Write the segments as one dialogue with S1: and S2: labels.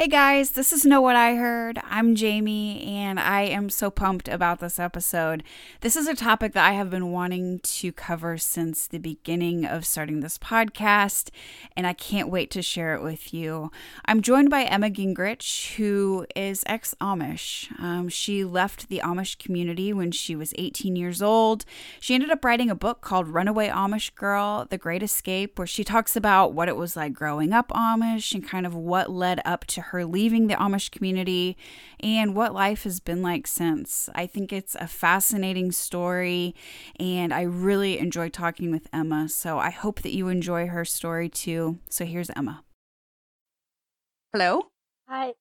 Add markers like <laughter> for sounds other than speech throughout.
S1: Hey guys, this is Know What I Heard. I'm Jamie, and I am so pumped about this episode. This is a topic that I have been wanting to cover since the beginning of starting this podcast, and I can't wait to share it with you. I'm joined by Emma Gingerich, who is ex Amish. Um, she left the Amish community when she was 18 years old. She ended up writing a book called Runaway Amish Girl The Great Escape, where she talks about what it was like growing up Amish and kind of what led up to her leaving the Amish community and what life has been like since. I think it's a fascinating story and I really enjoy talking with Emma. So I hope that you enjoy her story too. So here's Emma. Hello.
S2: Hi.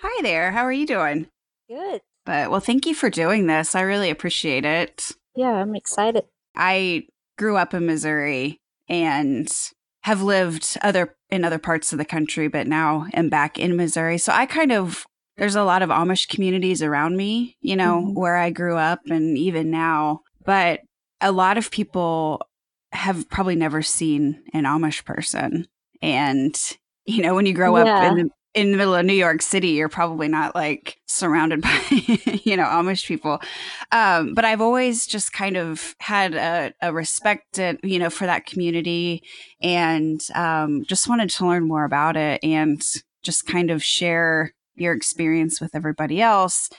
S1: Hi there. How are you doing?
S2: Good.
S1: But well, thank you for doing this. I really appreciate it.
S2: Yeah, I'm excited.
S1: I grew up in Missouri and have lived other in other parts of the country, but now am back in Missouri. So I kind of there's a lot of Amish communities around me, you know, mm-hmm. where I grew up and even now. But a lot of people have probably never seen an Amish person. And, you know, when you grow yeah. up in the in the middle of New York City, you're probably not like surrounded <laughs> by, you know, Amish people. Um, but I've always just kind of had a, a respect, and, you know, for that community and um, just wanted to learn more about it and just kind of share your experience with everybody else.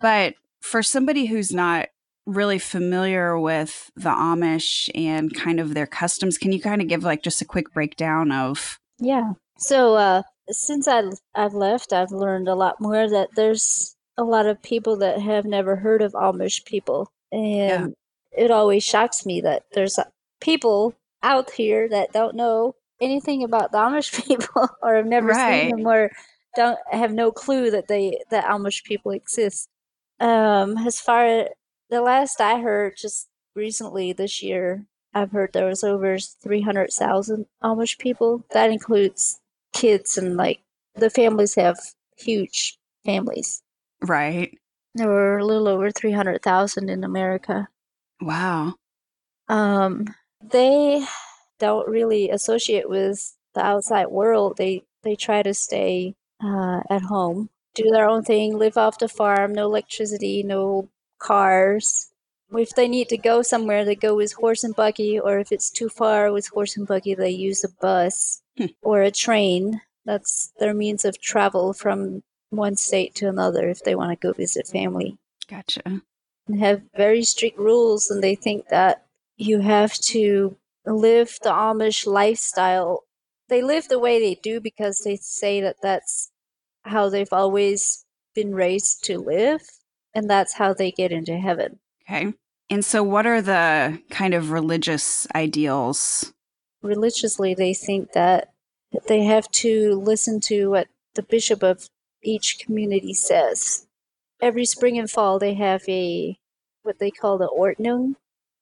S1: But for somebody who's not really familiar with the Amish and kind of their customs, can you kind of give like just a quick breakdown of?
S2: Yeah. So, uh, since I, I've left, I've learned a lot more that there's a lot of people that have never heard of Amish people. And yeah. it always shocks me that there's people out here that don't know anything about the Amish <laughs> people or have never right. seen them or don't have no clue that they that Amish people exist. Um, as far as the last I heard, just recently this year, I've heard there was over three hundred thousand Amish people. That includes kids and like the families have huge families.
S1: Right.
S2: There were a little over 300,000 in America.
S1: Wow.
S2: Um they don't really associate with the outside world. They they try to stay uh, at home, do their own thing, live off the farm, no electricity, no cars. If they need to go somewhere, they go with horse and buggy, or if it's too far with horse and buggy, they use a bus. Hmm. or a train. That's their means of travel from one state to another if they want to go visit family.
S1: Gotcha.
S2: And have very strict rules, and they think that you have to live the Amish lifestyle. They live the way they do because they say that that's how they've always been raised to live, and that's how they get into heaven.
S1: Okay. And so, what are the kind of religious ideals
S2: religiously they think that they have to listen to what the bishop of each community says. Every spring and fall they have a what they call the Ordnung.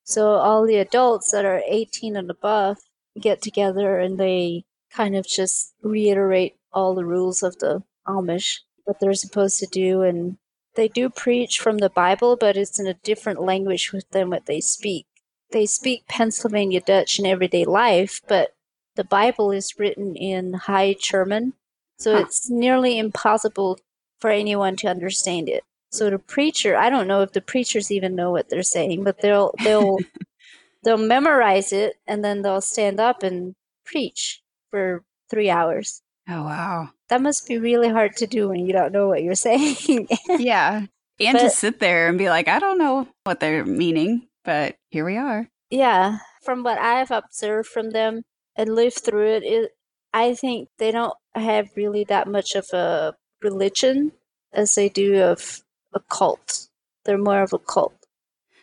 S2: So all the adults that are 18 and above get together and they kind of just reiterate all the rules of the Amish, what they're supposed to do and they do preach from the Bible, but it's in a different language than what they speak they speak Pennsylvania Dutch in everyday life, but the Bible is written in High German, so huh. it's nearly impossible for anyone to understand it. So the preacher, I don't know if the preachers even know what they're saying, but they'll they'll <laughs> they'll memorize it and then they'll stand up and preach for 3 hours.
S1: Oh wow.
S2: That must be really hard to do when you don't know what you're <laughs> saying.
S1: yeah. And but, to sit there and be like, I don't know what they're meaning but here we are.
S2: Yeah, from what I've observed from them and lived through it, it I think they don't have really that much of a religion as they do of a cult. They're more of a cult.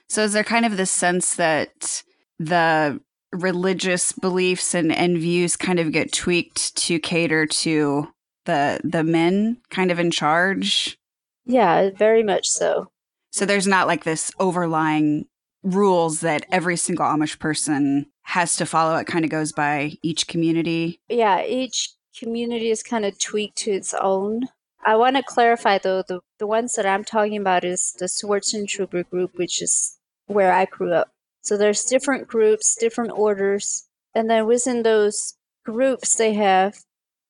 S1: So is there kind of this sense that the religious beliefs and, and views kind of get tweaked to cater to the the men kind of in charge.
S2: Yeah, very much so.
S1: So there's not like this overlying rules that every single Amish person has to follow. It kind of goes by each community.
S2: Yeah, each community is kind of tweaked to its own. I want to clarify though, the, the ones that I'm talking about is the Trooper group, which is where I grew up. So there's different groups, different orders, and then within those groups they have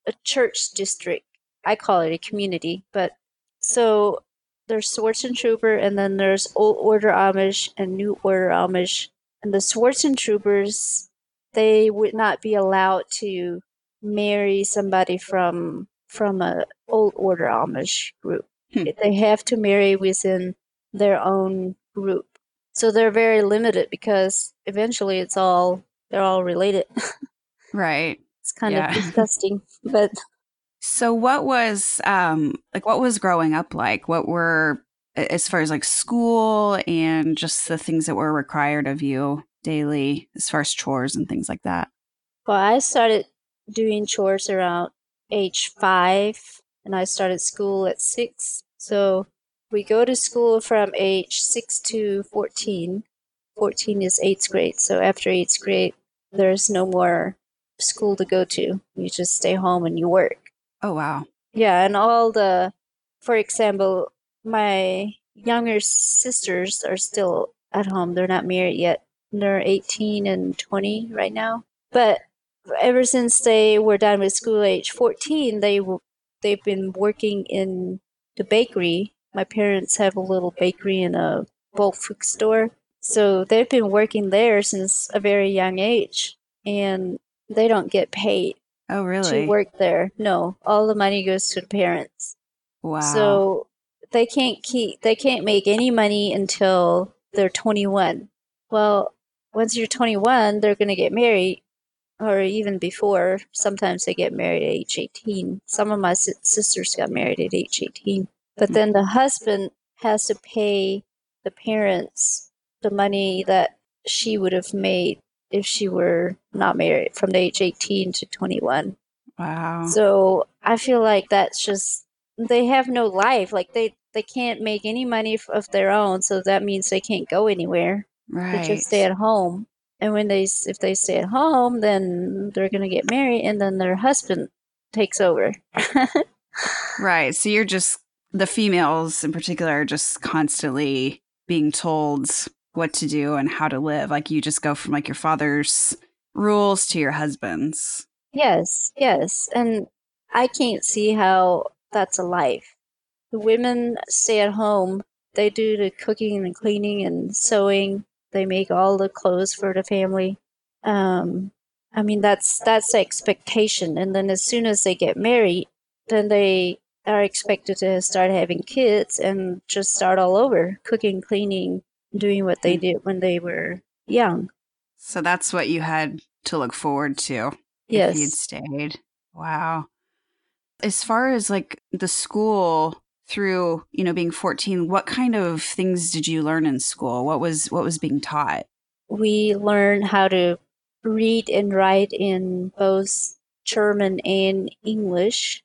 S2: a church district. I call it a community, but so there's Trooper, and then there's Old Order Amish and New Order Amish. And the Troopers, they would not be allowed to marry somebody from from a old order Amish group. Hmm. They have to marry within their own group. So they're very limited because eventually it's all they're all related. <laughs>
S1: right.
S2: It's kind yeah. of <laughs> disgusting, but
S1: so what was um like what was growing up like? What were as far as like school and just the things that were required of you daily as far as chores and things like that?
S2: Well, I started doing chores around age five, and I started school at six. So we go to school from age six to 14. 14 is eighth grade. So after eighth grade, there's no more school to go to. You just stay home and you work.
S1: Oh, wow.
S2: Yeah. And all the, for example, my younger sisters are still at home. They're not married yet. They're 18 and 20 right now. But ever since they were done with school age 14 they they've been working in the bakery my parents have a little bakery and a bulk food store so they've been working there since a very young age and they don't get paid
S1: oh really
S2: to work there no all the money goes to the parents
S1: wow
S2: so they can't keep they can't make any money until they're 21 well once you're 21 they're going to get married or even before. Sometimes they get married at age 18. Some of my sisters got married at age 18. But then the husband has to pay the parents the money that she would have made if she were not married from the age 18 to 21.
S1: Wow.
S2: So I feel like that's just, they have no life. Like they, they can't make any money of their own. So that means they can't go anywhere.
S1: Right.
S2: They just stay at home and when they if they stay at home then they're going to get married and then their husband takes over <laughs>
S1: right so you're just the females in particular are just constantly being told what to do and how to live. Like you just go from like your father's rules to your husband's.
S2: Yes yes. And i can't see how that's a life. The women stay at home. They do the cooking and cleaning and sewing. They make all the clothes for the family. Um, I mean, that's that's the expectation. And then as soon as they get married, then they are expected to start having kids and just start all over, cooking, cleaning, doing what they hmm. did when they were young.
S1: So that's what you had to look forward to.
S2: Yes.
S1: If you'd stayed. Wow. As far as like the school, through you know being 14 what kind of things did you learn in school what was what was being taught
S2: we learned how to read and write in both german and english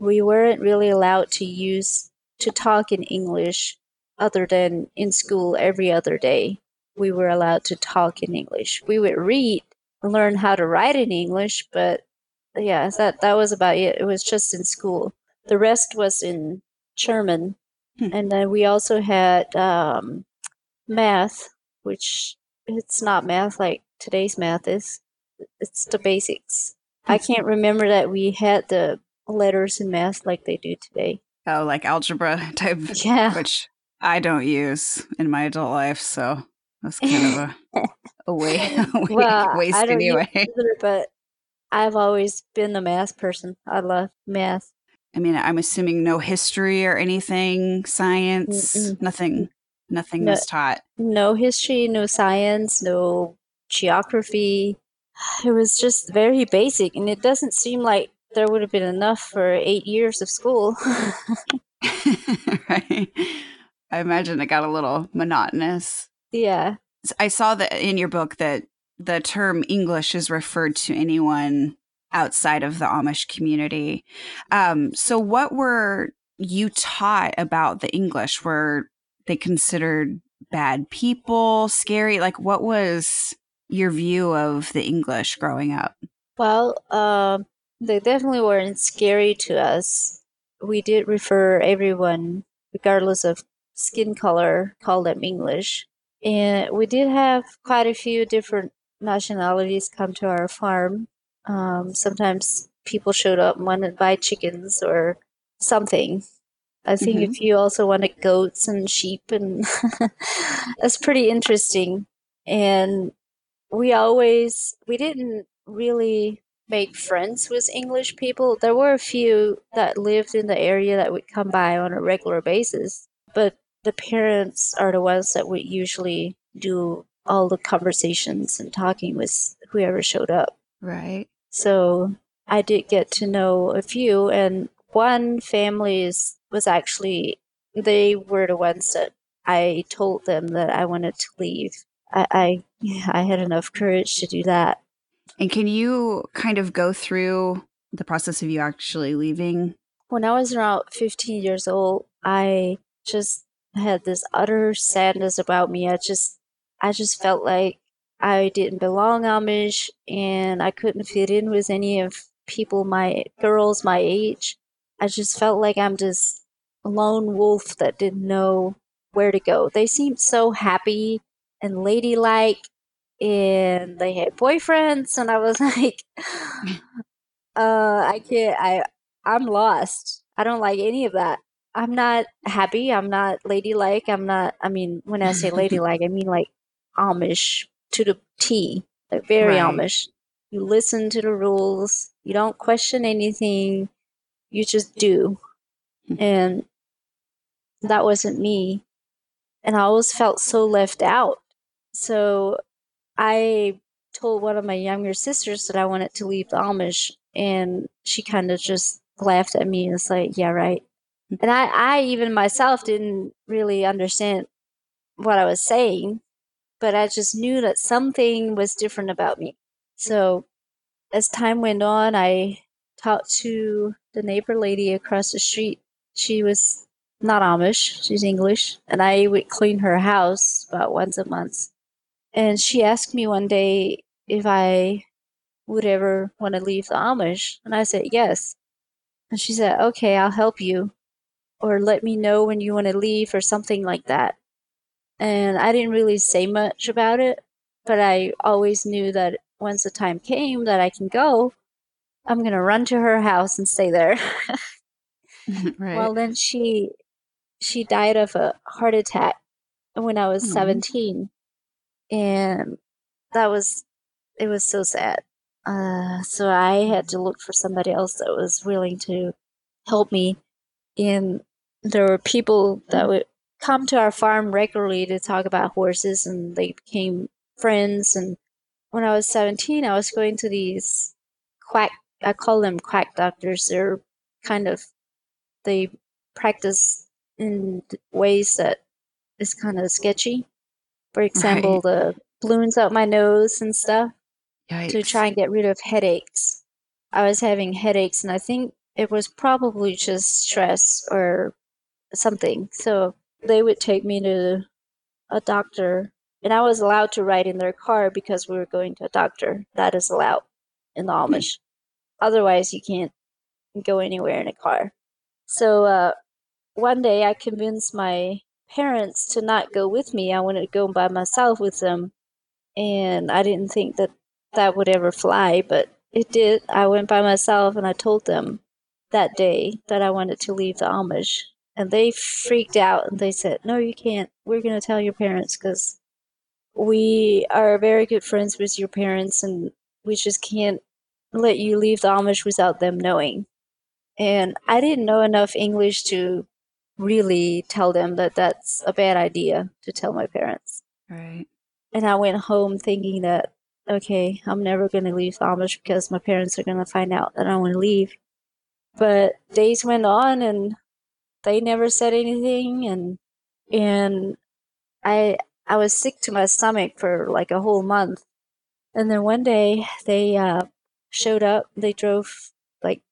S2: we weren't really allowed to use to talk in english other than in school every other day we were allowed to talk in english we would read learn how to write in english but yeah that that was about it it was just in school the rest was in German. Hmm. And then we also had um, math, which it's not math like today's math is. It's the basics. I hmm. can't remember that we had the letters in math like they do today.
S1: Oh, like algebra <laughs> type,
S2: yeah.
S1: which I don't use in my adult life, so that's kind of a, <laughs> a, way, <laughs> a
S2: well,
S1: waste I don't anyway.
S2: Either, but I've always been the math person. I love math.
S1: I mean, I'm assuming no history or anything, science, Mm-mm. nothing, nothing no, was taught.
S2: No history, no science, no geography. <sighs> It was just very basic, and it doesn't seem like there would have been enough for eight years of school. <laughs> <laughs>
S1: right. I imagine it got a little monotonous.
S2: Yeah.
S1: I saw that in your book that the term English is referred to anyone outside of the Amish community. Um, so, what were you taught about the English? Were they considered bad people, scary? Like, what was your view of the English growing up?
S2: Well, um, they definitely weren't scary to us. We did refer everyone, regardless of skin color, call them English. And we did have quite a few different nationalities come to our farm. Um, sometimes people showed up and wanted to buy chickens or something. I think mm-hmm. if you also wanted goats and sheep, and <laughs> that's pretty interesting. And we always we didn't really make friends with English people. There were a few that lived in the area that would come by on a regular basis, but the parents are the ones that would usually do all the conversations and talking with whoever showed up.
S1: Right.
S2: So I did get to know a few, and one family is, was actually, they were the ones that I told them that I wanted to leave. I, I, I had enough courage to do that.
S1: And can you kind of go through the process of you actually leaving?
S2: When I was around 15 years old, I just had this utter sadness about me. I just I just felt like I didn't belong Amish and I couldn't fit in with any of people my girls my age. I just felt like I'm just a lone wolf that didn't know where to go. They seemed so happy and ladylike and they had boyfriends and I was <laughs> like uh I can't I I'm lost. I don't like any of that. I'm not happy. I'm not ladylike. I'm not. I mean, when I say <laughs> ladylike, I mean like Amish to the T, like very right. Amish. You listen to the rules. You don't question anything. You just do. Hmm. and that wasn't me. And I always felt so left out. So I told one of my younger sisters that I wanted to leave the Amish, and she kind of just laughed at me and was like, "Yeah, right." And I, I even myself didn't really understand what I was saying, but I just knew that something was different about me. So as time went on, I talked to the neighbor lady across the street. She was not Amish, she's English, and I would clean her house about once a month. And she asked me one day if I would ever want to leave the Amish, and I said yes. And she said, Okay, I'll help you or let me know when you want to leave or something like that. And I didn't really say much about it, but I always knew that once the time came that I can go, I'm going to run to her house and stay there. <laughs> <laughs> right. Well, then she she died of a heart attack when I was mm 17. And that was it was so sad. Uh, so I had to look for somebody else that was willing to help me. And there were people that would come to our farm regularly to talk about horses and they became friends and when i was 17 i was going to these quack i call them quack doctors they're kind of they practice in ways that is kind of sketchy for example right. the balloons out my nose and stuff Yikes. to try and get rid of headaches i was having headaches and i think it was probably just stress or something. So they would take me to a doctor, and I was allowed to ride in their car because we were going to a doctor. That is allowed in the hmm. Amish. Otherwise, you can't go anywhere in a car. So uh, one day, I convinced my parents to not go with me. I wanted to go by myself with them, and I didn't think that that would ever fly, but it did. I went by myself, and I told them that day that I wanted to leave the Amish and they freaked out and they said, "No, you can't. We're going to tell your parents because we are very good friends with your parents, and we just can't let you leave the Amish without them knowing." And I didn't know enough English to really tell them that that's a bad idea to tell my parents.
S1: Right.
S2: And I went home thinking that, okay, I'm never going to leave Amish because my parents are going to find out that I want to leave. But days went on and they never said anything and and I I was sick to my stomach for like a whole month And then one day they uh, showed up. They drove like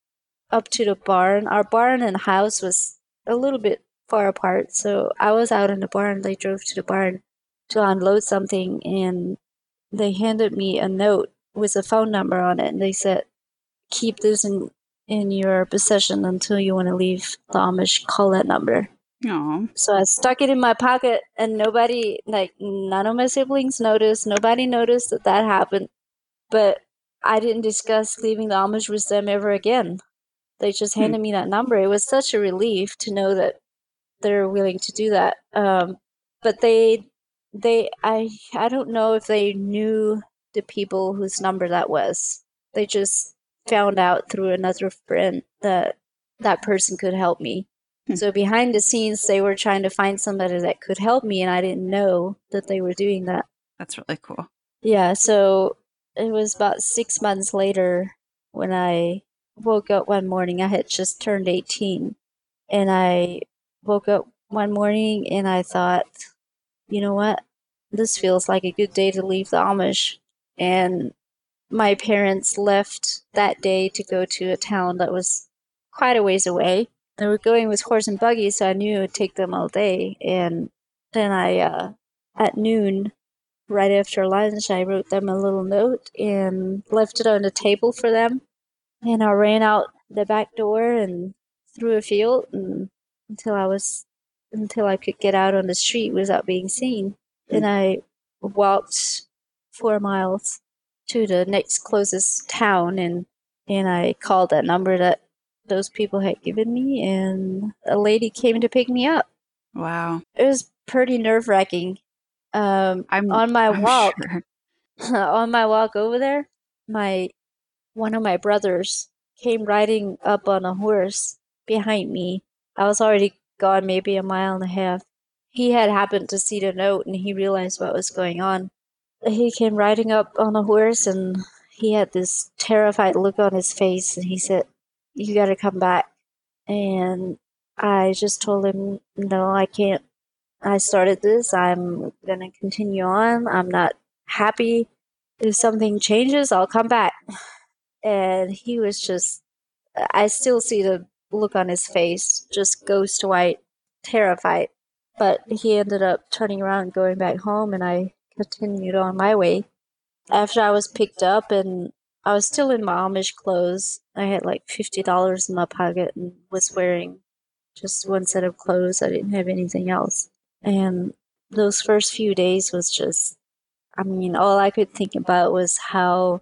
S2: up to the barn. Our barn and house was a little bit far apart. So I was out in the barn. They drove to the barn to unload something and they handed me a note with a phone number on it. And they said, keep this in, in your possession until you want to leave the Amish. Call that number.
S1: Aww.
S2: So I stuck it in my pocket, and nobody, like, none of my siblings noticed. Nobody noticed that that happened. But I didn't discuss leaving the Amish with them ever again. They just
S1: Hmm.
S2: handed me that number. It was such a relief to know that they're willing to do that. Um, but they, they, I, I don't know if they knew the people whose number that was. They just found out through another friend that that person could help me.
S1: Hmm.
S2: So behind the scenes, they were trying to find somebody that could help me, and I didn't know that they were doing that.
S1: That's really cool.
S2: Yeah, so it was about six months later when I woke up one morning. I had just turned 18, and I woke up one morning and I thought, you know what? This feels like a good day to leave the Amish. And my parents left that day to go to a town that was quite a ways away. They were going with horse and buggy, so I knew it would take them all day. And then I, uh, at noon, right after lunch, I wrote them a little note and left it on the table for them. And I ran out the back door and through a field and until I was until I could get out on the street without being seen. And I walked four miles to the next closest town and and I called that number that those people had given me and a lady came to pick me up.
S1: Wow.
S2: It was pretty nerve wracking. Um,
S1: I'm
S2: on my
S1: I'm
S2: walk
S1: sure. <laughs>
S2: on my walk over there, my one of my brothers came riding up on a horse behind me. I was already gone maybe a mile and a half. He had happened to see the note and he realized what was going on. He came riding up on a horse and he had this terrified look on his face and he said, You gotta come back. And I just told him, No, I can't. I started this. I'm gonna continue on. I'm not happy. If something changes, I'll come back. And he was just, I still see the look on his face, just ghost white, terrified. But he ended up turning around and going back home, and I continued on my way. After I was picked up, and I was still in my Amish clothes, I had like $50 in my pocket and was wearing just one set of clothes. I didn't have anything else. And those first few days was just, I mean, all I could think about was how,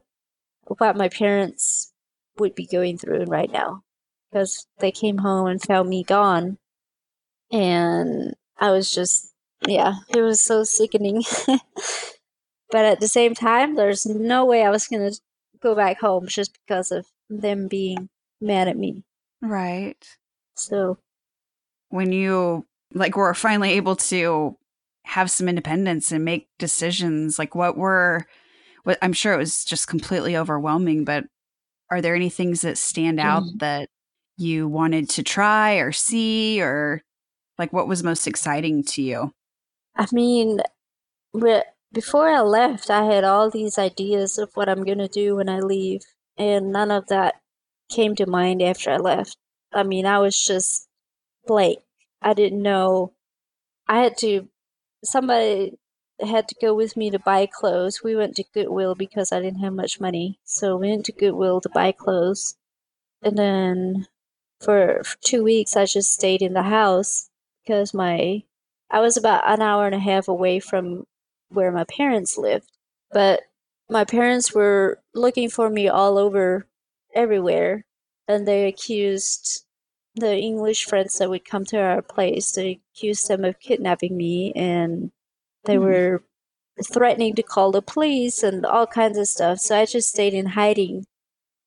S2: what my parents would be going through right now. Because they came home and found me gone. And I was just, yeah, it was so sickening. <laughs> but at the same time, there's no way I was going to go back home just because of them being mad at me.
S1: Right.
S2: So,
S1: When you like were finally able to have some independence and make decisions, like what were I'm sure it was just completely overwhelming, but are there any things that stand out
S2: Mm.
S1: that you wanted to try or see or like what was most exciting to you?
S2: I mean, before I left, I had all these ideas of what I'm going to do when I leave, and none of that came to mind after I left. I mean, I was just blank. I didn't know. I had to, somebody had to go with me to buy clothes. We went to Goodwill because I didn't have much money. So we went to Goodwill to buy clothes. And then for for two weeks, I just stayed in the house because my I was about an hour and a half away from where my parents lived. But my parents were looking for me all over, everywhere. And they accused the English friends that would come to our place, they accused them of kidnapping me and they
S1: Hmm.
S2: were threatening to call the police and all kinds of stuff. So I just stayed in hiding.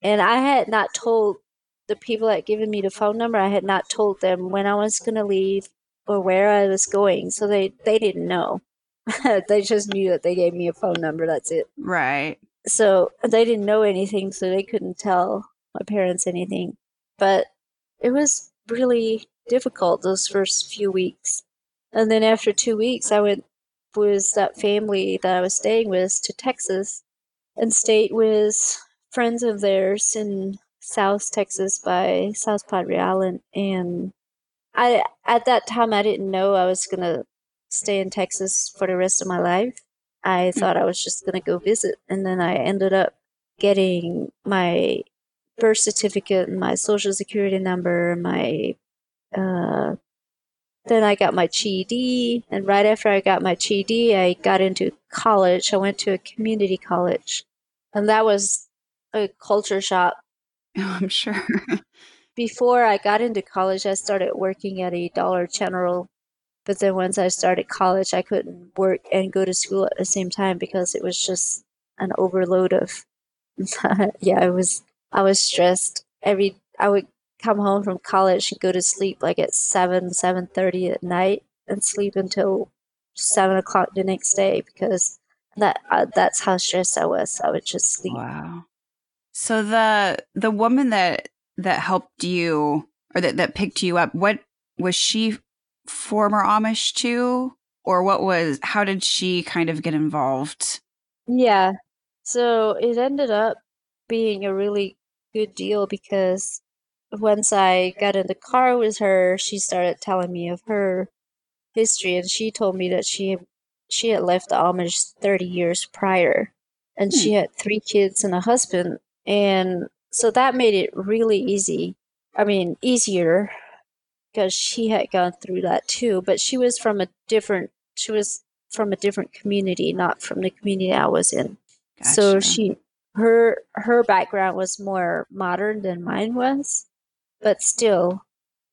S2: And I had not told the people that given me the phone number, I had not told them when I was going to leave or where I was going. So they, they didn't know. <laughs> they just knew that they gave me a phone number. That's it.
S1: Right.
S2: So they didn't know anything, so they couldn't tell my parents anything. But it was really difficult those first few weeks. And then after two weeks, I went with that family that I was staying with to Texas. and stayed with friends of theirs in South Texas by South Padre Island. And I, at that time, I didn't know I was going to stay in Texas for the rest of my life. I thought I was just going to go visit. And then I ended up getting my birth certificate and my social security number, my, uh, then I got my GED. And right after I got my GED, I got into college. I went to a community college. And that was a culture shock.
S1: Oh, <laughs> I'm sure.
S2: Before I got into college, I started working at a Dollar General but then once I started college, I couldn't work and go to school at the same time because it was just an overload of. <laughs> yeah, I was I was stressed. Every I would come home from college and go to sleep like at seven seven thirty at night and sleep until seven o'clock the next day because that uh, that's how stressed I was. I would just sleep.
S1: Wow. So the the woman that that helped you or that that picked you up, what was she former Amish too? Or what was, how did she kind of get involved?
S2: Yeah. So it ended up being a really good deal because once I got in the car with her, she started telling me of her history, and she told me that she she had left the Amish thirty years prior, and hmm. she had three kids and a husband, and so that made it really easy. I mean, easier because she had gone through that too, but she was from a different she was from a different community, not from the community I was in. Gotcha. So she her her background was more modern than mine was, but still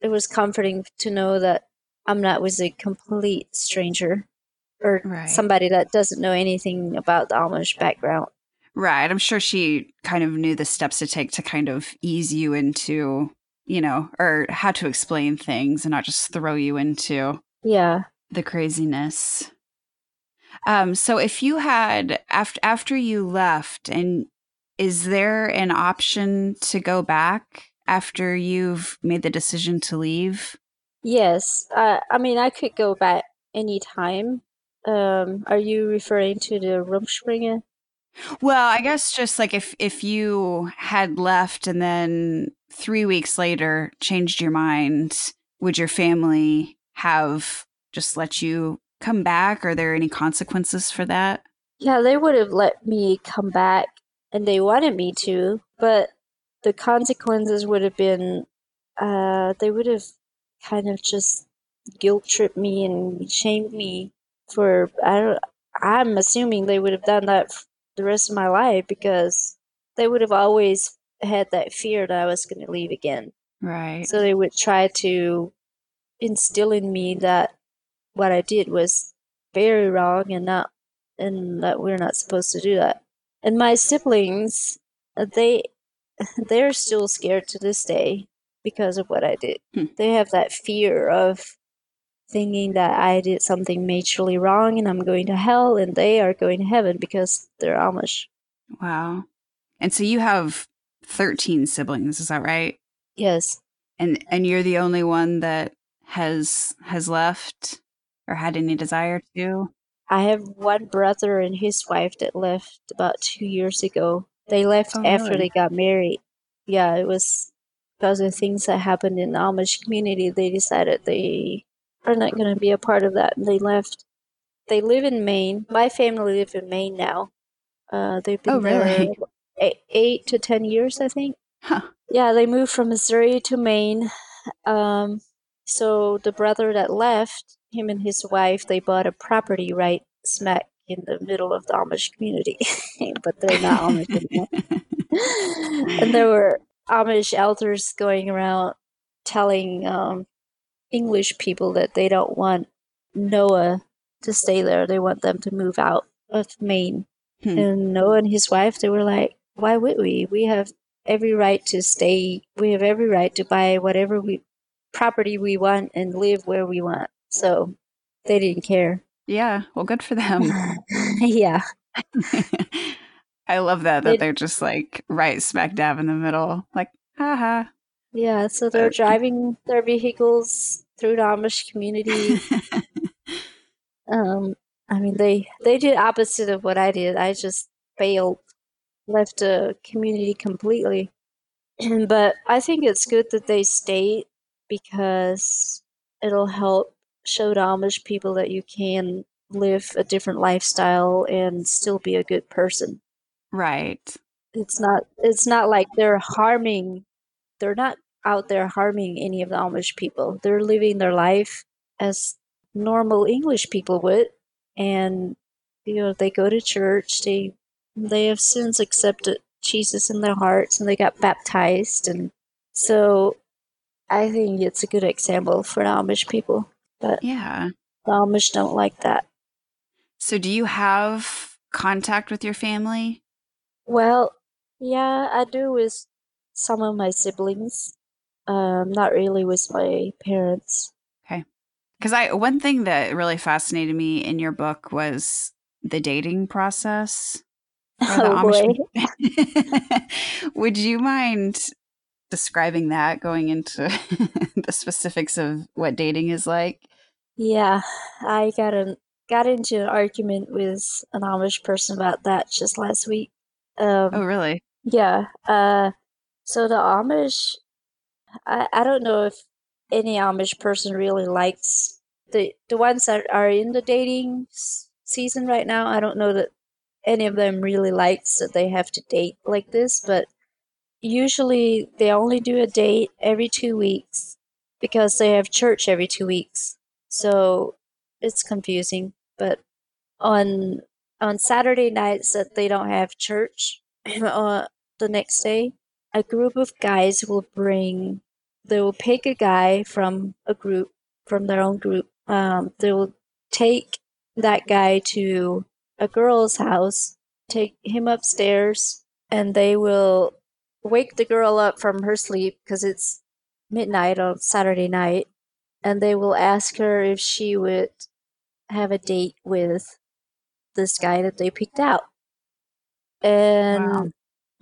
S2: it was comforting to know that I'm not with a complete stranger or right. somebody that doesn't know anything about the Amish background.
S1: Right. I'm sure she kind of knew the steps to take to kind of ease you into you know, or how to explain things and not just throw you into
S2: yeah
S1: the craziness. Um, so if you had after after you left, and is there an option to go back after you've made the decision to leave?
S2: Yes, uh, I mean I could go back anytime. Um, are you referring to the Rumspringa?
S1: Well, I guess just like if if you had left and then three weeks later changed your mind, would your family have just let you come back? Are there any consequences for that?
S2: Yeah, they would have let me come back and they wanted me to, but the consequences would have been uh, they would have kind of just guilt tripped me and shamed me for I don't I'm assuming they would have done that the rest of my life because they would have always had that fear that I was going to leave again.
S1: Right.
S2: So they would try to instill in me that what I did was very wrong and not and that we're not supposed to do that. And my siblings, they <laughs> they're still scared to this day because of what I did. Hmm. They have that fear of thinking that I did something majorly wrong and I'm going to hell and they are going to heaven because they're Amish.
S1: Wow. And so you have 13 siblings, is that right?
S2: Yes.
S1: And and you're the only one that has has left or had any desire to?
S2: I have one brother and his wife that left about 2 years ago. They left oh, after really? they got married. Yeah, it was because of things that happened in the Amish community. They decided they are not going to be a part of that, and they left. They live in Maine. My family live in Maine now. Uh, they've been oh, really? there eight, eight to ten years, I think.
S1: Huh.
S2: Yeah, they moved from Missouri to Maine. Um, so the brother that left, him and his wife, they bought a property right smack in the middle of the Amish community, <laughs> but they're not Amish anymore. <laughs> and there were Amish elders going around telling um, English people that they don't want Noah to stay there. They want them to move out of Maine. Hmm. And Noah and his wife, they were like, why would we? We have every right to stay. We have every right to buy whatever we property we want and live where we want. So they didn't care.
S1: Yeah, well, good for them. <laughs>
S2: yeah. <laughs>
S1: I love that that they're just like right smack dab in the middle, like haha.
S2: Yeah, so they're driving their vehicles through the Amish community. <laughs> um, I mean, they they did opposite of what I did. I just failed left the community completely. <clears throat> but I think it's good that they stayed because it'll help show Amish people that you can live a different lifestyle and still be a good person.
S1: Right.
S2: It's not it's not like they're harming they're not out there harming any of the Amish people. They're living their life as normal English people would and you know they go to church, they they have since accepted Jesus in their hearts and they got baptized and so I think it's a good example for the Amish people. But
S1: Yeah.
S2: the Amish don't like that.
S1: So do you have contact with your family?
S2: Well, yeah, I do with some of my siblings. Um, not really with my parents.
S1: Okay, because I one thing that really fascinated me in your book was the dating process. <laughs>
S2: Oh boy. <laughs>
S1: Would you mind describing that going into <laughs> the specifics of what dating is like?
S2: Yeah, I got a got into an argument with an Amish person about that just last week. Um,
S1: Oh, really?
S2: Yeah. Uh, so the Amish, I, I don't know if any Amish person really likes the the ones that are in the dating s- season right now. I don't know that any of them really likes that they have to date like this, but usually they only do a date every two weeks because they have church every two weeks. So it's confusing. But on on Saturday nights that they don't have church, <clears throat> uh, the next day, a group of guys will bring, they will pick a guy from a group, from their own group. Um, they will take that guy to a girl's house, take him upstairs, and they will wake the girl up from her sleep because it's midnight on Saturday night, and they will ask her if she would have a date with this guy that they picked out. And
S1: Wow.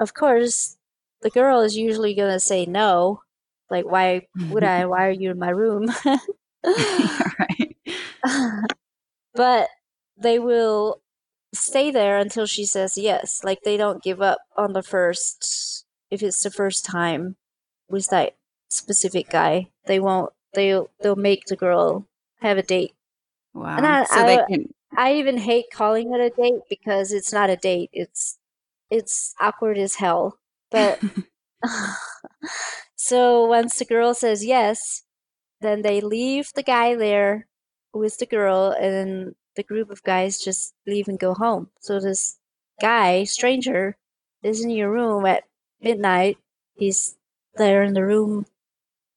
S2: of course, the girl is usually going to say no. Like, why would I? <laughs> Why are you in my room? <laughs>
S1: right. <laughs>
S2: but they will stay there until she says yes. Like, they don't give up on the first, if it's the first time with that specific guy. They won't, they'll, they'll make the girl have a date.
S1: Wow.
S2: And I-
S1: so they
S2: I-
S1: can.
S2: I even hate calling it a date because it's not a date. It's it's awkward as hell. But <laughs> <laughs> so once the girl says yes, then they leave the guy there with the girl and the group of guys just leave and go home. So this guy, stranger, is in your room at midnight. He's there in the room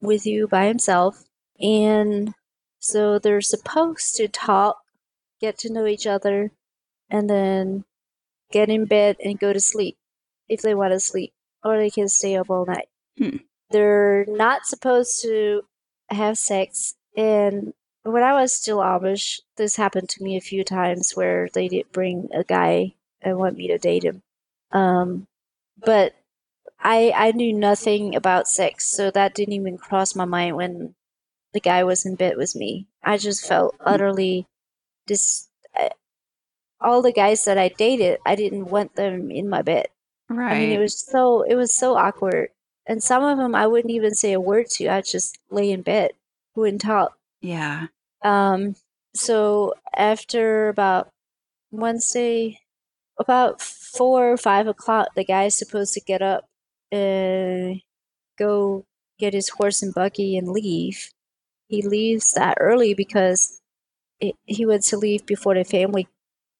S2: with you by himself. And so they're supposed to talk, get to know each other, and then get in bed and go to sleep if they want to sleep, or they can stay up all night.
S1: Hmm.
S2: They're not supposed to have sex. And when I was still Amish, this happened to me a few times where they did bring a guy and want me to date him. Um, but I I knew nothing about sex, so that didn't even cross my mind when the guy was in bed with me. I just felt utterly dis. All the guys that I dated, I didn't want them in my bed.
S1: Right.
S2: I mean, it was so it was so awkward. And some of them I wouldn't even say a word to. I'd just lay in bed, wouldn't talk.
S1: yeah.
S2: Um, so after about Wednesday, about four or five o'clock, the guy's supposed to get up and go get his horse and buggy and leave. He leaves that early because it, he wants to leave before the family,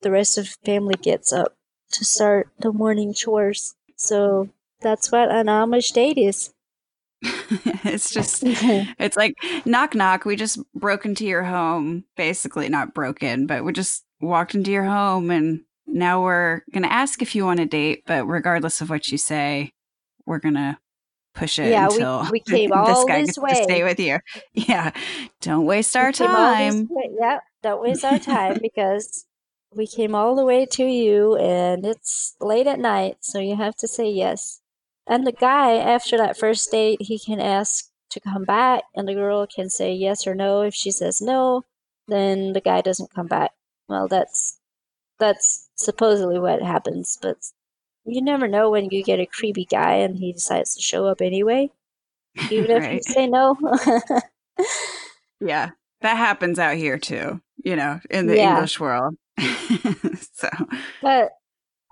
S2: the rest of the family gets up to start the morning chores. So that's what an Amish date is. <laughs>
S1: it's just <laughs> it's like knock knock we just broke into your home basically not broken but we just walked into your home and now we're gonna ask if you want a date but regardless of what you say we're gonna push it
S2: Yeah, we-
S1: until
S2: we came <laughs>
S1: this
S2: all
S1: guy
S2: this
S1: gets to stay with you <laughs> yeah don't waste our
S2: We came
S1: time
S2: way- Yeah, don't waste our time <laughs> because we came all the way to you and it's late at night, so you have to say yes. And the guy, after that first date, he can ask to come back, and the girl can say yes or no. If she says no, then the guy doesn't come back. Well, that's that's supposedly what happens, but you never know when you get a creepy guy and he decides to show up anyway, <laughs> even if you say no. <laughs>
S1: Yeah. That happens out here too, you know, in the
S2: Yeah.
S1: English world. <laughs> so,
S2: But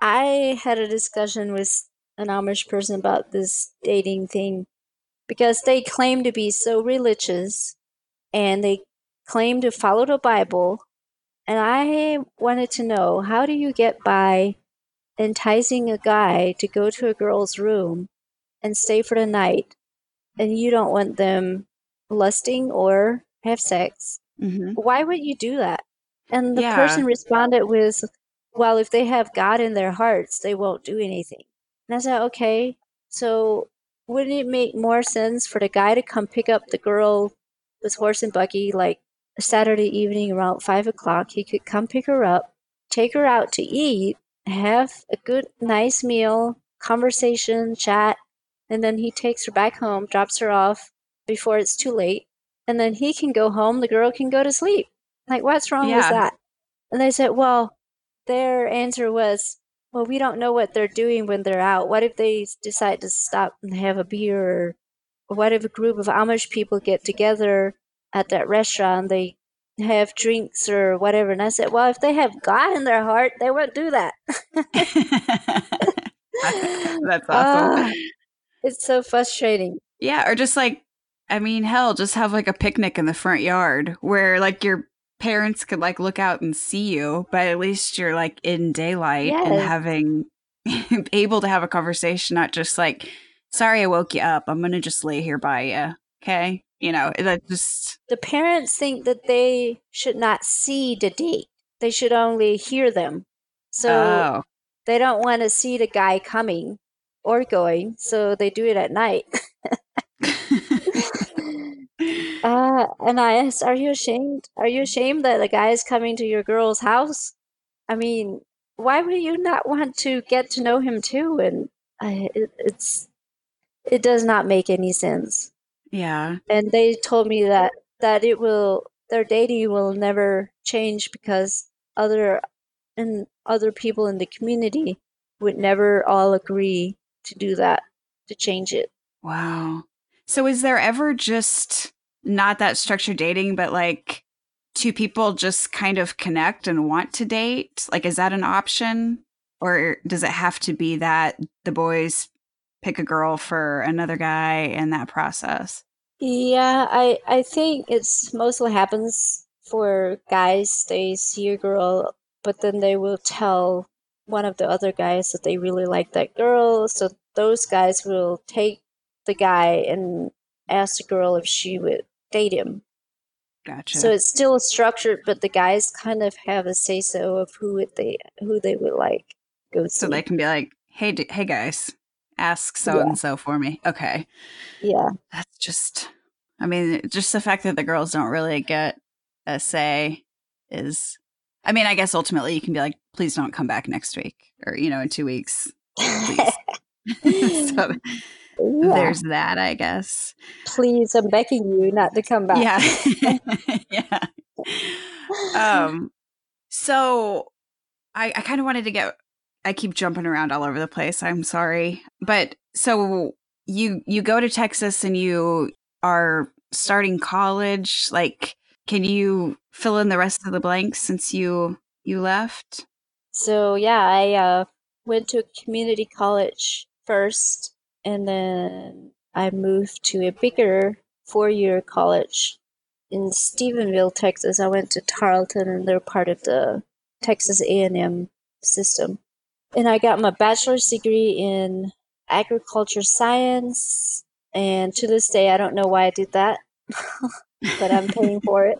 S2: I had a discussion with an Amish person about this dating thing because they claim to be so religious and they claim to follow the Bible. And I wanted to know how do you get by enticing a guy to go to a girl's room and stay for the night and you don't want them lusting or have sex?
S1: mhm.
S2: why would you do that? And the
S1: Yeah.
S2: person responded with, well, if they have God in their hearts, they won't do anything. And I said, okay, so wouldn't it make more sense for the guy to come pick up the girl with horse and buggy like a Saturday evening around five o'clock? He could come pick her up, take her out to eat, have a good, nice meal, conversation, chat, and then he takes her back home, drops her off before it's too late, and then he can go home, the girl can go to sleep. Like, what's wrong with that? And they said, well, their answer was, well, we don't know what they're doing when they're out. What if they decide to stop and have a beer? Or what if a group of Amish people get together at that restaurant? and They have drinks or whatever. And I said, well, if they have God in their heart, they won't do that. <laughs>
S1: That's <laughs> awesome.
S2: Ah, it's so frustrating.
S1: Yeah, or just like, I mean, hell, just have like a picnic in the front yard where like your parents could like look out and see you, but at least you're like in daylight and having <laughs> able to have a conversation, not just like, sorry, I woke you up. I'm gonna just lay here by you. Okay, you know that just
S2: The parents think that they should not see the date, they should only hear them. So
S1: oh
S2: they don't want to see the guy coming or going, so they do it at night. <laughs> <laughs> Uh, and I asked, "Are you ashamed? Are you ashamed that the guy is coming to your girl's house? I mean, why would you not want to get to know him too?" And I, it, it's it does not make any sense.
S1: Yeah,
S2: And they told me that that it will their dating will never change because other and other people in the community would never all agree to do that to change it.
S1: wow. So is there ever just not that structured dating, but like two people just kind of connect and want to date? Like, is that an option? Or does it have to be that the boys pick a girl for another guy in that process?
S2: Yeah, I I think it's mostly happens for guys. They see a girl, but then they will tell one of the other guys that they really like that girl. So those guys will take the guy and ask the girl if she would date him.
S1: Gotcha.
S2: So it's still structured, but the guys kind of have a say so of who they who they would like go
S1: so
S2: see.
S1: they can be like, hey, d- hey guys, ask so and so for me. Okay.
S2: yeah.
S1: That's just, I mean, just the fact that the girls don't really get a say is, I mean, I guess ultimately you can be like, please don't come back next week or, you know, in two weeks. <laughs> so
S2: yeah.
S1: there's that, I guess.
S2: Please, I'm begging you not to come back.
S1: Yeah. <laughs> <laughs> yeah. Um, so I, I kind of wanted to get, I keep jumping around all over the place. I'm sorry. But so you, you go to Texas and you are starting college. Like, can you fill in the rest of the blanks since you, you left?
S2: So yeah, I uh, went to a community college first, and then I moved to a bigger four-year college in Stephenville, Texas. I went to Tarleton, and they're part of the Texas A&M system. And I got my bachelor's degree in agriculture science. And to this day, I don't know why I did that, <laughs> but I'm paying for it.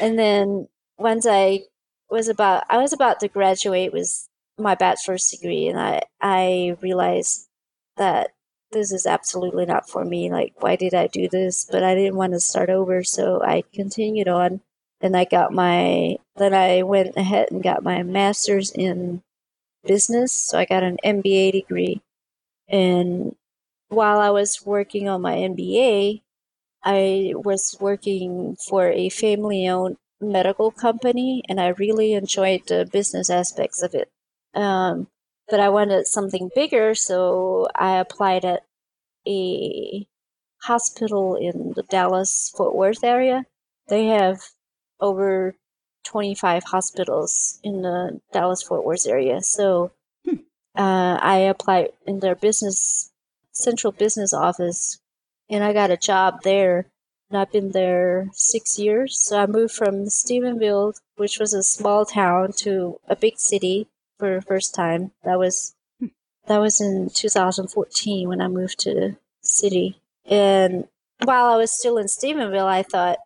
S2: And then once I was about I was about to graduate with my bachelor's degree and I I realized that this is absolutely not for me. Like why did I do this? But I didn't want to start over, so I continued on and I got my then I went ahead and got my master's in business. So I got an MBA degree. And while I was working on my MBA, I was working for a family owned medical company and I really enjoyed the business aspects of it. Um, but I wanted something bigger, so I applied at a hospital in the Dallas Fort Worth area. They have over 25 hospitals in the Dallas Fort Worth area. So
S1: Hmm.
S2: uh, I applied in their business, central business office, and I got a job there. And I've been there six years. So I moved from Stephenville, which was a small town, to a big city for the first time. That was
S1: Hmm.
S2: that was in 2014 when I moved to the city. And while I was still in Stephenville, I thought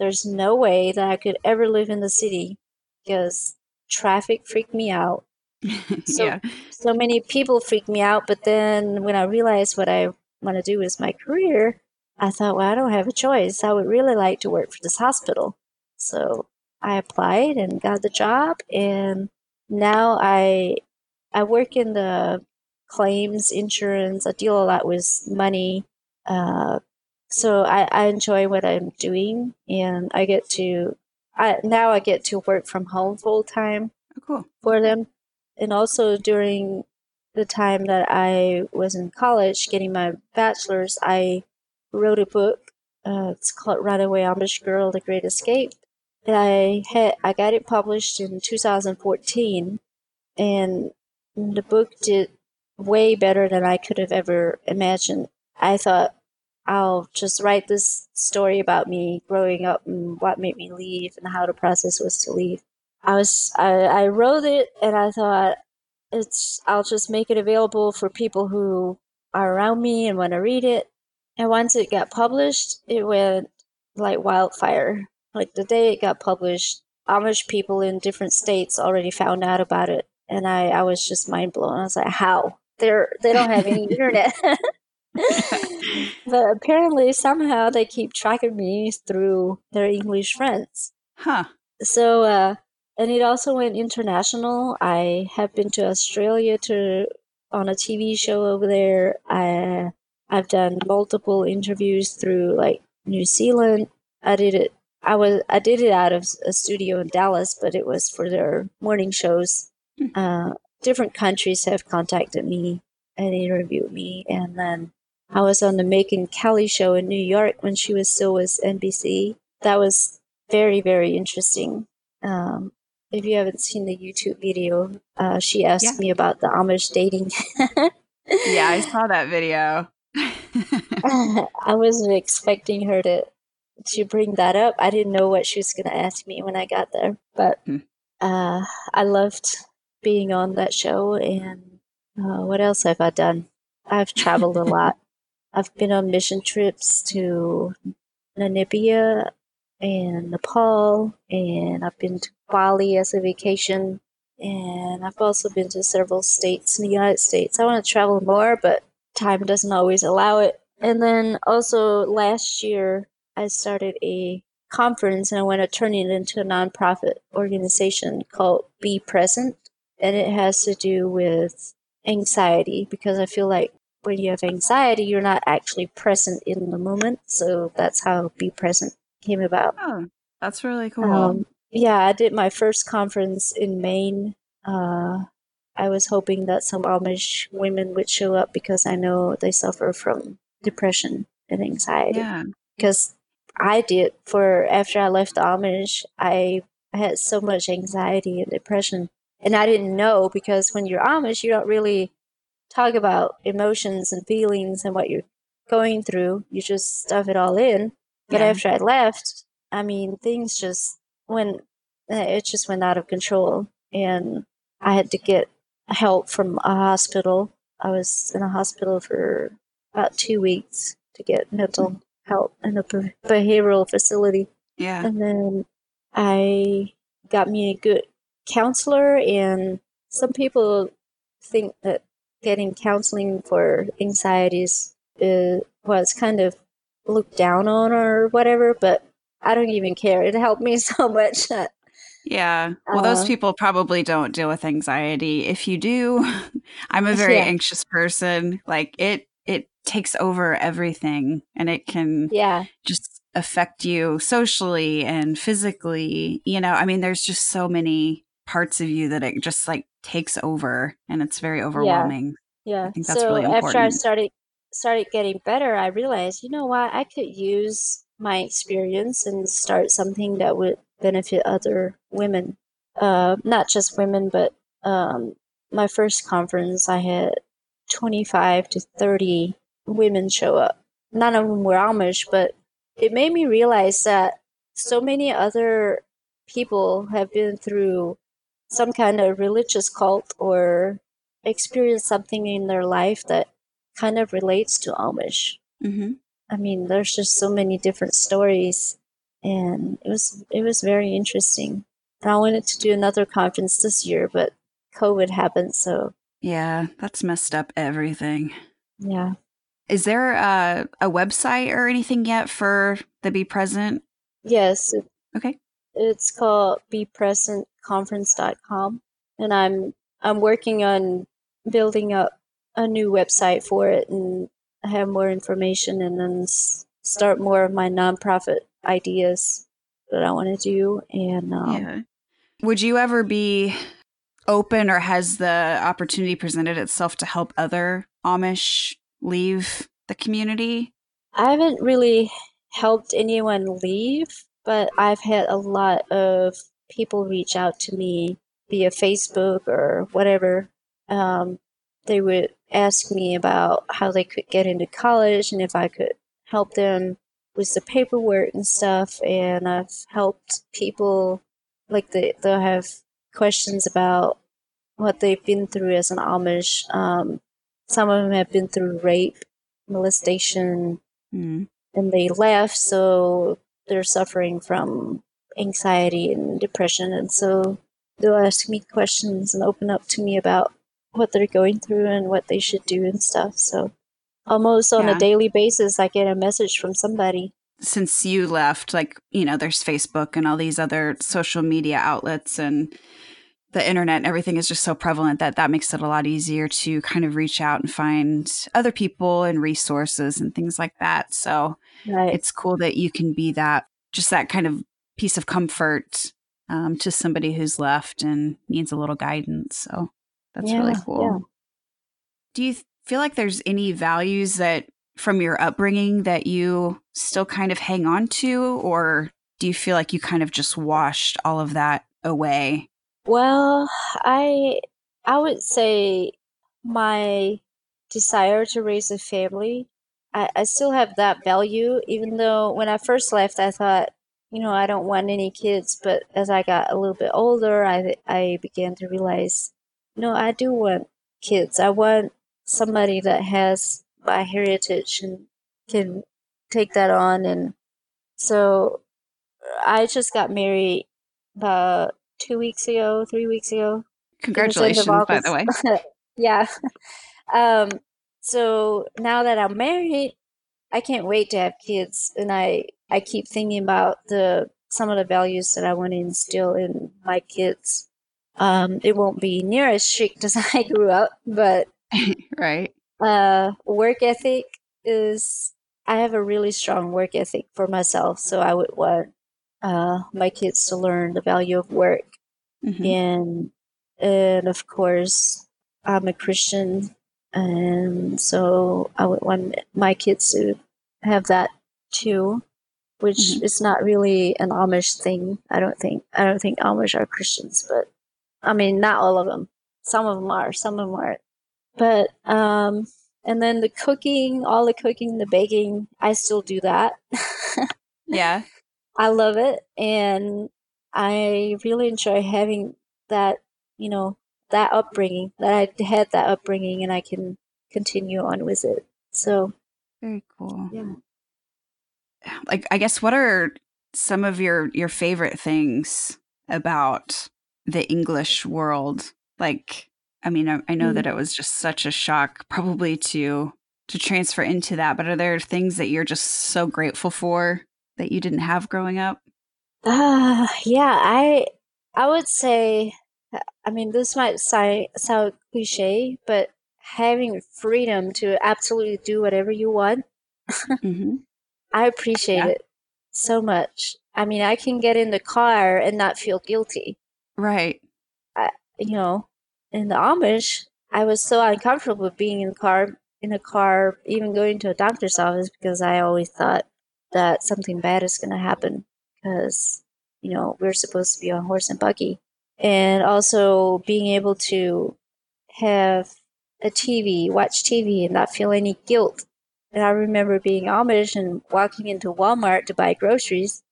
S2: there's no way that I could ever live in the city because traffic freaked me out. <laughs> So-
S1: yeah.
S2: So many people freaked me out. But then when I realized what I want to do is my career, I thought, well, I don't have a choice. I would really like to work for this hospital. So I applied and got the job. And now I I work in the claims insurance. I deal a lot with money. Uh, so I, I enjoy what I'm doing, and I get to I now I get to work from home full time
S1: Oh, cool.
S2: for them, and also during the time that I was in college getting my bachelor's, I wrote a book. Uh, it's called Runaway Amish Girl: The Great Escape. And I had I got it published in 2014, and the book did way better than I could have ever imagined. I thought I'll just write this story about me growing up and what made me leave and how the process was to leave. I was I, I wrote it and I thought it's I'll just make it available for people who are around me and want to read it. And once it got published, it went like wildfire. Like the day it got published, Amish people in different states already found out about it, and I, I was just mind blown. I was like, how? They're they don't have any <laughs> internet. <laughs> <laughs> but apparently somehow they keep track of me through their English friends.
S1: Huh.
S2: So uh and it also went international. I have been to Australia to on a TV show over there. I I've done multiple interviews through like New Zealand. I did it I was I did it out of a studio in Dallas, but it was for their morning shows.
S1: Hmm.
S2: Uh, different countries have contacted me and interviewed me, and then I was on the Megyn Kelly show in New York when she was still with NBC. That was very very interesting. Um, if you haven't seen the YouTube video, uh, she asked
S1: Yeah.
S2: me about the Amish dating. <laughs>
S1: yeah, I saw that video. <laughs>
S2: I wasn't expecting her to to bring that up. I didn't know what she was going to ask me when I got there, but
S1: Hmm.
S2: uh, I loved being on that show. And uh, what else have I done? I've traveled a lot. I've been on mission trips to Namibia and Nepal, and I've been to Bali as a vacation. And I've also been to several states in the United States. I want to travel more, but time doesn't always allow it. And then also last year, I started a conference and I want to turn it into a nonprofit organization called Be Present. And it has to do with anxiety because I feel like when you have anxiety, you're not actually present in the moment. So that's how Be Present came about.
S1: oh, that's really cool.
S2: Um, yeah, I did my first conference in Maine. Uh, I was hoping that some Amish women would show up because I know they suffer from depression and anxiety.
S1: yeah.
S2: Because I did for after I left the Amish, I had so much anxiety and depression, and I didn't know because when you're Amish, you don't really talk about emotions and feelings and what you're going through. You just stuff it all in. But
S1: Yeah.
S2: after I left, I mean, things just went, eh, it just went out of control. And I had to get help from a hospital. I was in a hospital for about two weeks to get mental help in a behavioral facility.
S1: Yeah.
S2: And then I got me a good counselor, and some people think that getting counseling for anxieties is, was kind of looked down on or whatever, but I don't even care. It helped me <laughs> so much that
S1: Yeah. Well, those
S2: Uh,
S1: people probably don't deal with anxiety. If you do, <laughs> I'm a very
S2: Yeah.
S1: anxious person. Like it it takes over everything and it can
S2: yeah,
S1: just affect you socially and physically. You know, I mean there's just so many parts of you that it just like takes over and it's very overwhelming.
S2: Yeah.
S1: I think that's
S2: so
S1: really
S2: after I started started getting better, I realized, you know what, I could use my experience and start something that would benefit other women. Uh, not just women, but um, my first conference, I had 25 to 30 women show up. None of them were Amish, but it made me realize that so many other people have been through some kind of religious cult or experience something in their life that kind of relates to Amish.
S1: hmm
S2: I mean, there's just so many different stories, and it was it was very interesting. And I wanted to do another conference this year, but COVID happened, so
S1: Yeah, that's messed up everything.
S2: yeah.
S1: Is there a, a website or anything yet for the Be Present?
S2: Yes,
S1: Okay.
S2: it's called bepresentconference.com, and I'm I'm working on building up a new website for it and have more information, and then s- start more of my nonprofit ideas that I want to do. And um,
S1: yeah. Would you ever be open or has the opportunity presented itself to help other Amish leave the community?
S2: I haven't really helped anyone leave, but I've had a lot of people reach out to me via Facebook or whatever. Um, they would ask me about how they could get into college and if I could help them with the paperwork and stuff. And I've helped people, like, they, they'll have questions about what they've been through as an Amish. Um, some of them have been through rape, molestation,
S1: Mm.
S2: and they left so they're suffering from anxiety and depression and so they'll ask me questions and open up to me about what they're going through and what they should do and stuff so almost on
S1: Yeah.
S2: a daily basis i get a message from somebody
S1: Since you left, like, you know, there's Facebook and all these other social media outlets and the internet and everything is just so prevalent that that makes it a lot easier to kind of reach out and find other people and resources and things like that. So,
S2: right
S1: it's cool that you can be that just that kind of piece of comfort um, to somebody who's left and needs a little guidance. So that's really cool.
S2: yeah.
S1: do you th- feel like there's any values that from your upbringing that you still kind of hang on to? Or do you feel like you kind of just washed all of that away?
S2: Well i i would say my desire to raise a family I, I still have that value even though when i first left i thought you know i don't want any kids but as i got a little bit older i i began to realize no i do want kids. I want somebody that has my heritage and can take that on. And so i just got married about two weeks ago three weeks ago. It was end of
S1: congratulations by the way. <laughs>
S2: Yeah. Um, so now that I'm married, I can't wait to have kids, and I I keep thinking about the some of the values that I want to instill in my kids. Um, it won't be near as strict <laughs> as I grew up, but <laughs>
S1: right
S2: uh, work ethic is. I have a really strong work ethic for myself, so I would want uh, my kids to learn the value of work
S1: Mhm.
S2: and and of course I'm a Christian and so I would want my kids to have that too which
S1: Mhm.
S2: is not really an Amish thing I don't think I don't think Amish are Christians but I mean not all of them some of them are some of them aren't but um and then the cooking all the cooking the baking I still do that <laughs>
S1: yeah
S2: I love it and I really enjoy having that, you know, that upbringing that I had that upbringing and I can continue on with it. So,
S1: very cool
S2: yeah.
S1: Like i guess what are some of your your favorite things about the english world like i mean i, I know
S2: Mm.
S1: that it was just such a shock probably to to transfer into that but are there things that you're just so grateful for that you didn't have growing up
S2: Ah, yeah, I I would say I mean this might sound, sound cliche, but having freedom to absolutely do whatever you want,
S1: mm-hmm.
S2: I appreciate
S1: Yeah.
S2: it so much. I mean, I can get in the car and not feel guilty.
S1: right
S2: you know, in the Amish, I was so uncomfortable being in the car, in a car, even going to a doctor's office because I always thought that something bad is going to happen because, you know, we're supposed to be on horse and buggy. And also being able to have a TV, watch TV, and not feel any guilt. And I remember being Amish and walking into Walmart to buy groceries,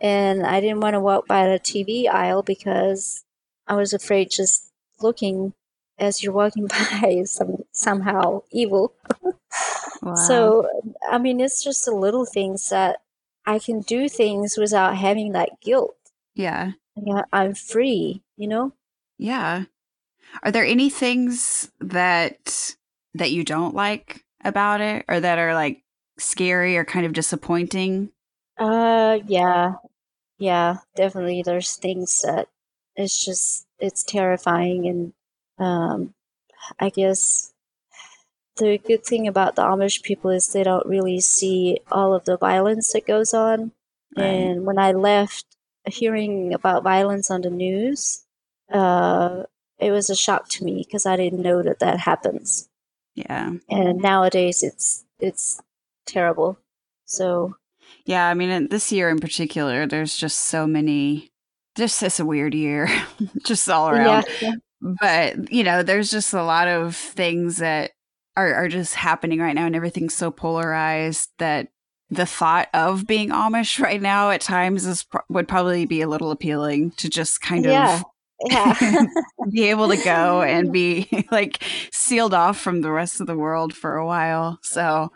S2: and I didn't want to walk by the TV aisle because I was afraid just looking as you're walking <laughs> by is some somehow evil. <laughs> wow. So I mean, it's just the little things that I can do things without having that guilt.
S1: Yeah.
S2: Yeah, I'm free. You know.
S1: Yeah. Are there any things that that you don't like about it or that are like scary or kind of disappointing?
S2: Uh yeah. Yeah, definitely there's things that it's just it's terrifying and um I guess the good thing about the Amish people is they don't really see all of the violence that goes on. Right. And when I left hearing about violence on the news, uh, it was a shock to me because I didn't know that that happens.
S1: Yeah.
S2: And nowadays it's it's terrible. So
S1: yeah, I mean this year in particular there's just so many just it's a weird year <laughs> just all around. Yeah, yeah. But, you know, there's just a lot of things that are are just happening right now and everything's so polarized that the thought of being Amish right now at times is would probably be a little appealing to just kind
S2: yeah.
S1: of
S2: yeah. <laughs> <laughs>
S1: be able to go and be <laughs> like sealed off from the rest of the world for a while. So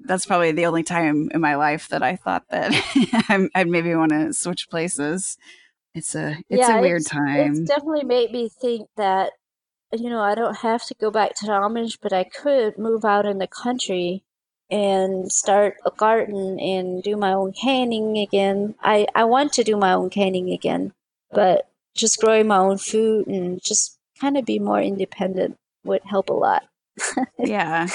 S1: that's probably the only time in my life that I thought that i would maybe want to switch places. It's a it's yeah, a weird
S2: it's,
S1: time.
S2: It's definitely made me think that you know I don't have to go back to the Amish, but I could move out in the country and start a garden and do my own canning again. I I want to do my own canning again, but just growing my own food and just kind of be more independent would help a lot. <laughs>
S1: yeah.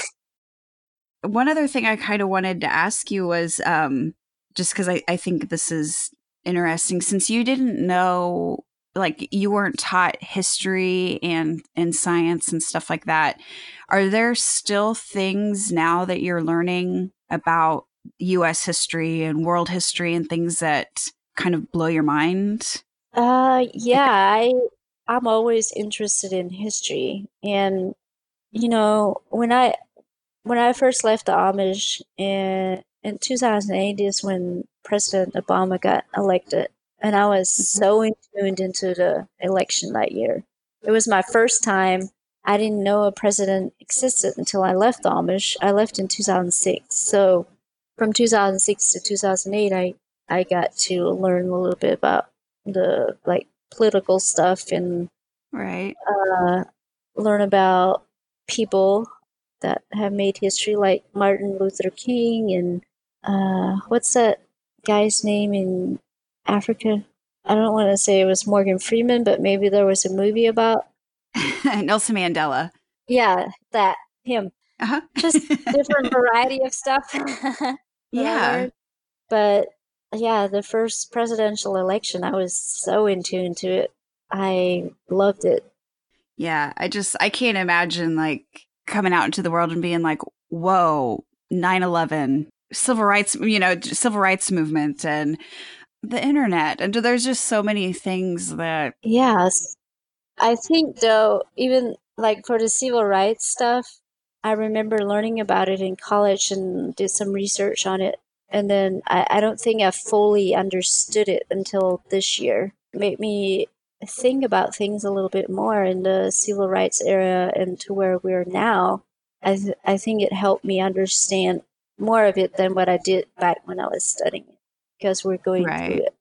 S1: One other thing I kind of wanted to ask you was um, just because I, I think this is interesting, since you didn't know, like, you weren't taught history and, and science and stuff like that. Are there still things now that you're learning about US history and world history and things that kind of blow your mind?
S2: Uh, yeah, I I'm always interested in history, and you know when I when I first left the Amish in in 2008 is when President Obama got elected, and I was mm-hmm. so in tuned into the election that year. It was my first time. I didn't know a president existed until I left the Amish. I left in 2006, so from 2006 to 2008, I I got to learn a little bit about the like political stuff and
S1: right.
S2: uh, learn about people that have made history like martin luther king and uh, what's that guy's name in africa? I don't want to say it was morgan freeman but maybe there was a movie about <laughs>
S1: nelson mandela.
S2: Yeah that him.
S1: Uh-huh.
S2: just <laughs> different variety of stuff. <laughs>
S1: Yeah.
S2: But yeah, the first presidential election, I was so in tune to it. I loved it.
S1: Yeah, I just I can't imagine like coming out into the world and being like, "Whoa, 9/11, civil rights, you know, civil rights movement and the internet." And there's just so many things that
S2: Yes. I think though even like for the civil rights stuff, I remember learning about it in college and did some research on it and then I, I don't think I fully understood it until this year. It made me think about things a little bit more in the civil rights era and to where we're now. I, th- I think it helped me understand more of it than what I did back when I was studying it because we're going right. through it.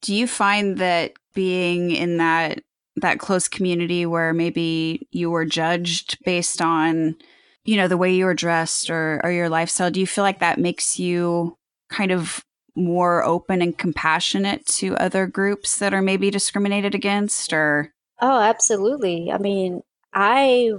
S1: Do you find that being in that that close community where maybe you were judged based on you know, the way you were dressed or, or your lifestyle, do you feel like that makes you kind of more open and compassionate to other groups that are maybe discriminated against or?
S2: Oh absolutely. I mean i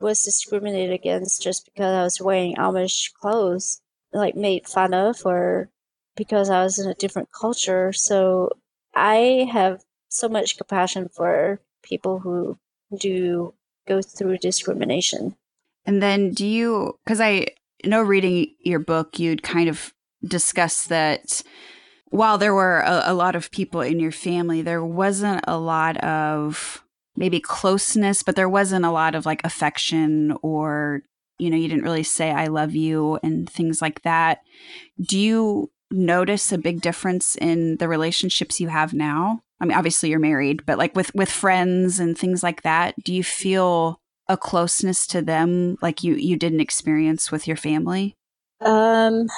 S2: was discriminated against just because i was wearing amish clothes like made fun of or because i was in a different culture. So i have so much compassion for people who do go through discrimination.
S1: And then do you, because I know reading your book, you'd kind of discuss that while there were a, a, lot of people in your family, there wasn't a lot of maybe closeness, but there wasn't a lot of like affection or, you know, you didn't really say, I love you and things like that. Do you notice a big difference in the relationships you have now? I mean, obviously you're married, but like with with friends and things like that, do you feel a closeness to them like you you didn't experience with your family?
S2: Um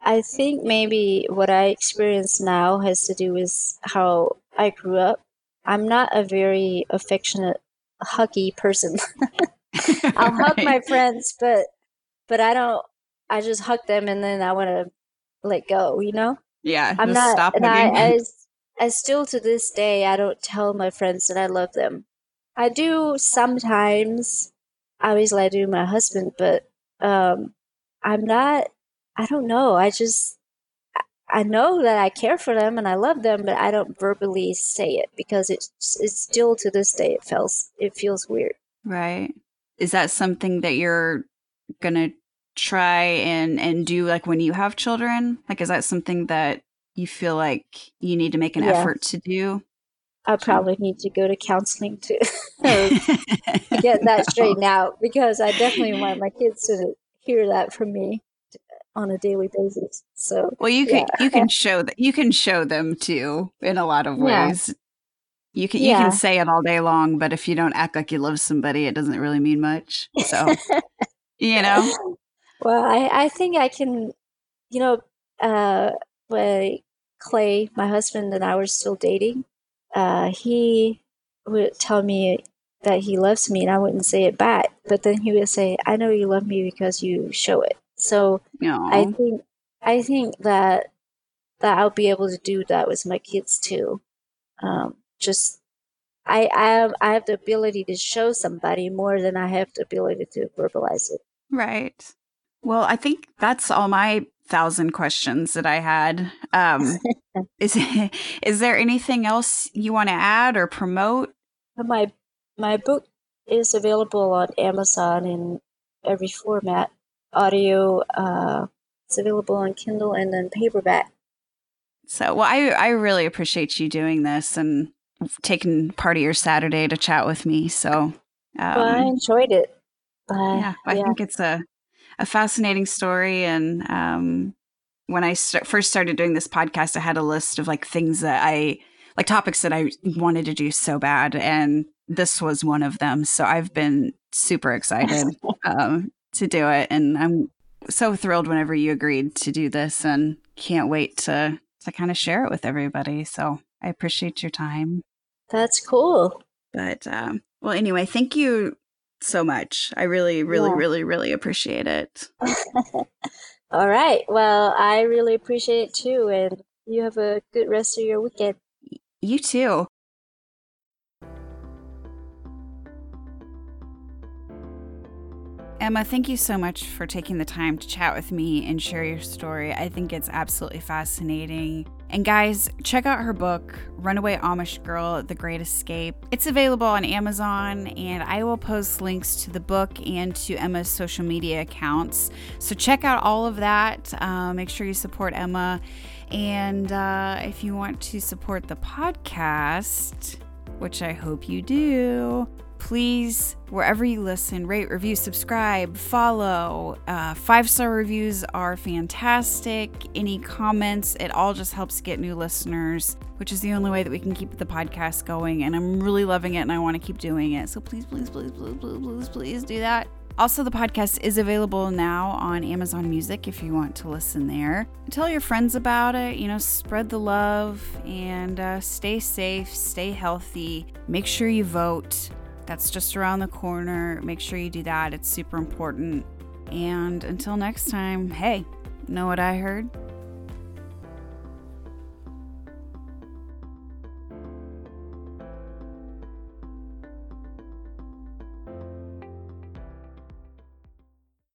S2: I think maybe what I experience now has to do with how I grew up. I'm not a very affectionate, huggy person. <laughs> I'll right. <laughs> hug my friends, but but I don't. I just hug them and then I want to let go. You know?
S1: Yeah.
S2: I'm not. Stop and I, I, I <laughs> still to this day I don't tell my friends that I love them. I do sometimes. Obviously, I do my husband, but um, I'm not I don't know. I just I know that I care for them and I love them, but I don't verbally say it because it's it's still to this day it feels it feels weird.
S1: Right. Is that something that you're gonna try and and do like when you have children? Like is that something that you feel like you need to make an yeah. effort to do?
S2: I probably need to go to counseling to, <laughs> to <laughs> get that straightened out because I definitely want my kids to hear that from me on a daily basis. So
S1: well, you can yeah. you can show that you can show them too in a lot of ways. Yeah. You can you yeah. can say it all day long, but if you don't act like you love somebody, it doesn't really mean much. So <laughs> you know.
S2: Well, I I think I can, you know, uh, when Clay, my husband, and I were still dating, uh, he would tell me that he loves me, and I wouldn't say it back. But then he would say, "I know you love me because you show it." So Aww. I think I think that that I'll be able to do that with my kids too. Um, just I I have I have the ability to show somebody more than I have the ability to verbalize it.
S1: Right. Well, I think that's all my thousand questions that I had. Um, <laughs> is <laughs> is there anything else you want to add or promote?
S2: My my book is available on Amazon in every format audio. Uh, it's available on Kindle and then paperback.
S1: So, well, I I really appreciate you doing this and taking part of your Saturday to chat with me. So, um,
S2: well, I enjoyed it.
S1: Uh, yeah, I yeah. think it's a a fascinating story. And um, when I st- first started doing this podcast, I had a list of like things that I like topics that I wanted to do so bad, and this was one of them. So I've been super excited <laughs> um, to do it. And I'm so thrilled whenever you agreed to do this and can't wait to to kind of share it with everybody. So I appreciate your time.
S2: That's cool.
S1: But um, well, anyway, thank you so much. I really, really, yeah. really, really appreciate it. <laughs>
S2: All right. Well, I really appreciate it too. And you have a good rest of your weekend.
S1: You too. Emma, thank you so much for taking the time to chat with me and share your story. I think it's absolutely fascinating. And guys, check out her book, Runaway Amish Girl The Great Escape. It's available on Amazon, and I will post links to the book and to Emma's social media accounts. So check out all of that. Uh, make sure you support Emma. And uh, if you want to support the podcast, which I hope you do, please, wherever you listen, rate, review, subscribe, follow. Uh, Five star reviews are fantastic. Any comments, it all just helps get new listeners, which is the only way that we can keep the podcast going. And I'm really loving it and I want to keep doing it. So please, please, please, please, please, please, please do that. Also, the podcast is available now on Amazon Music if you want to listen there. Tell your friends about it, you know, spread the love and uh, stay safe, stay healthy. Make sure you vote. That's just around the corner. Make sure you do that, it's super important. And until next time, hey, know what I heard?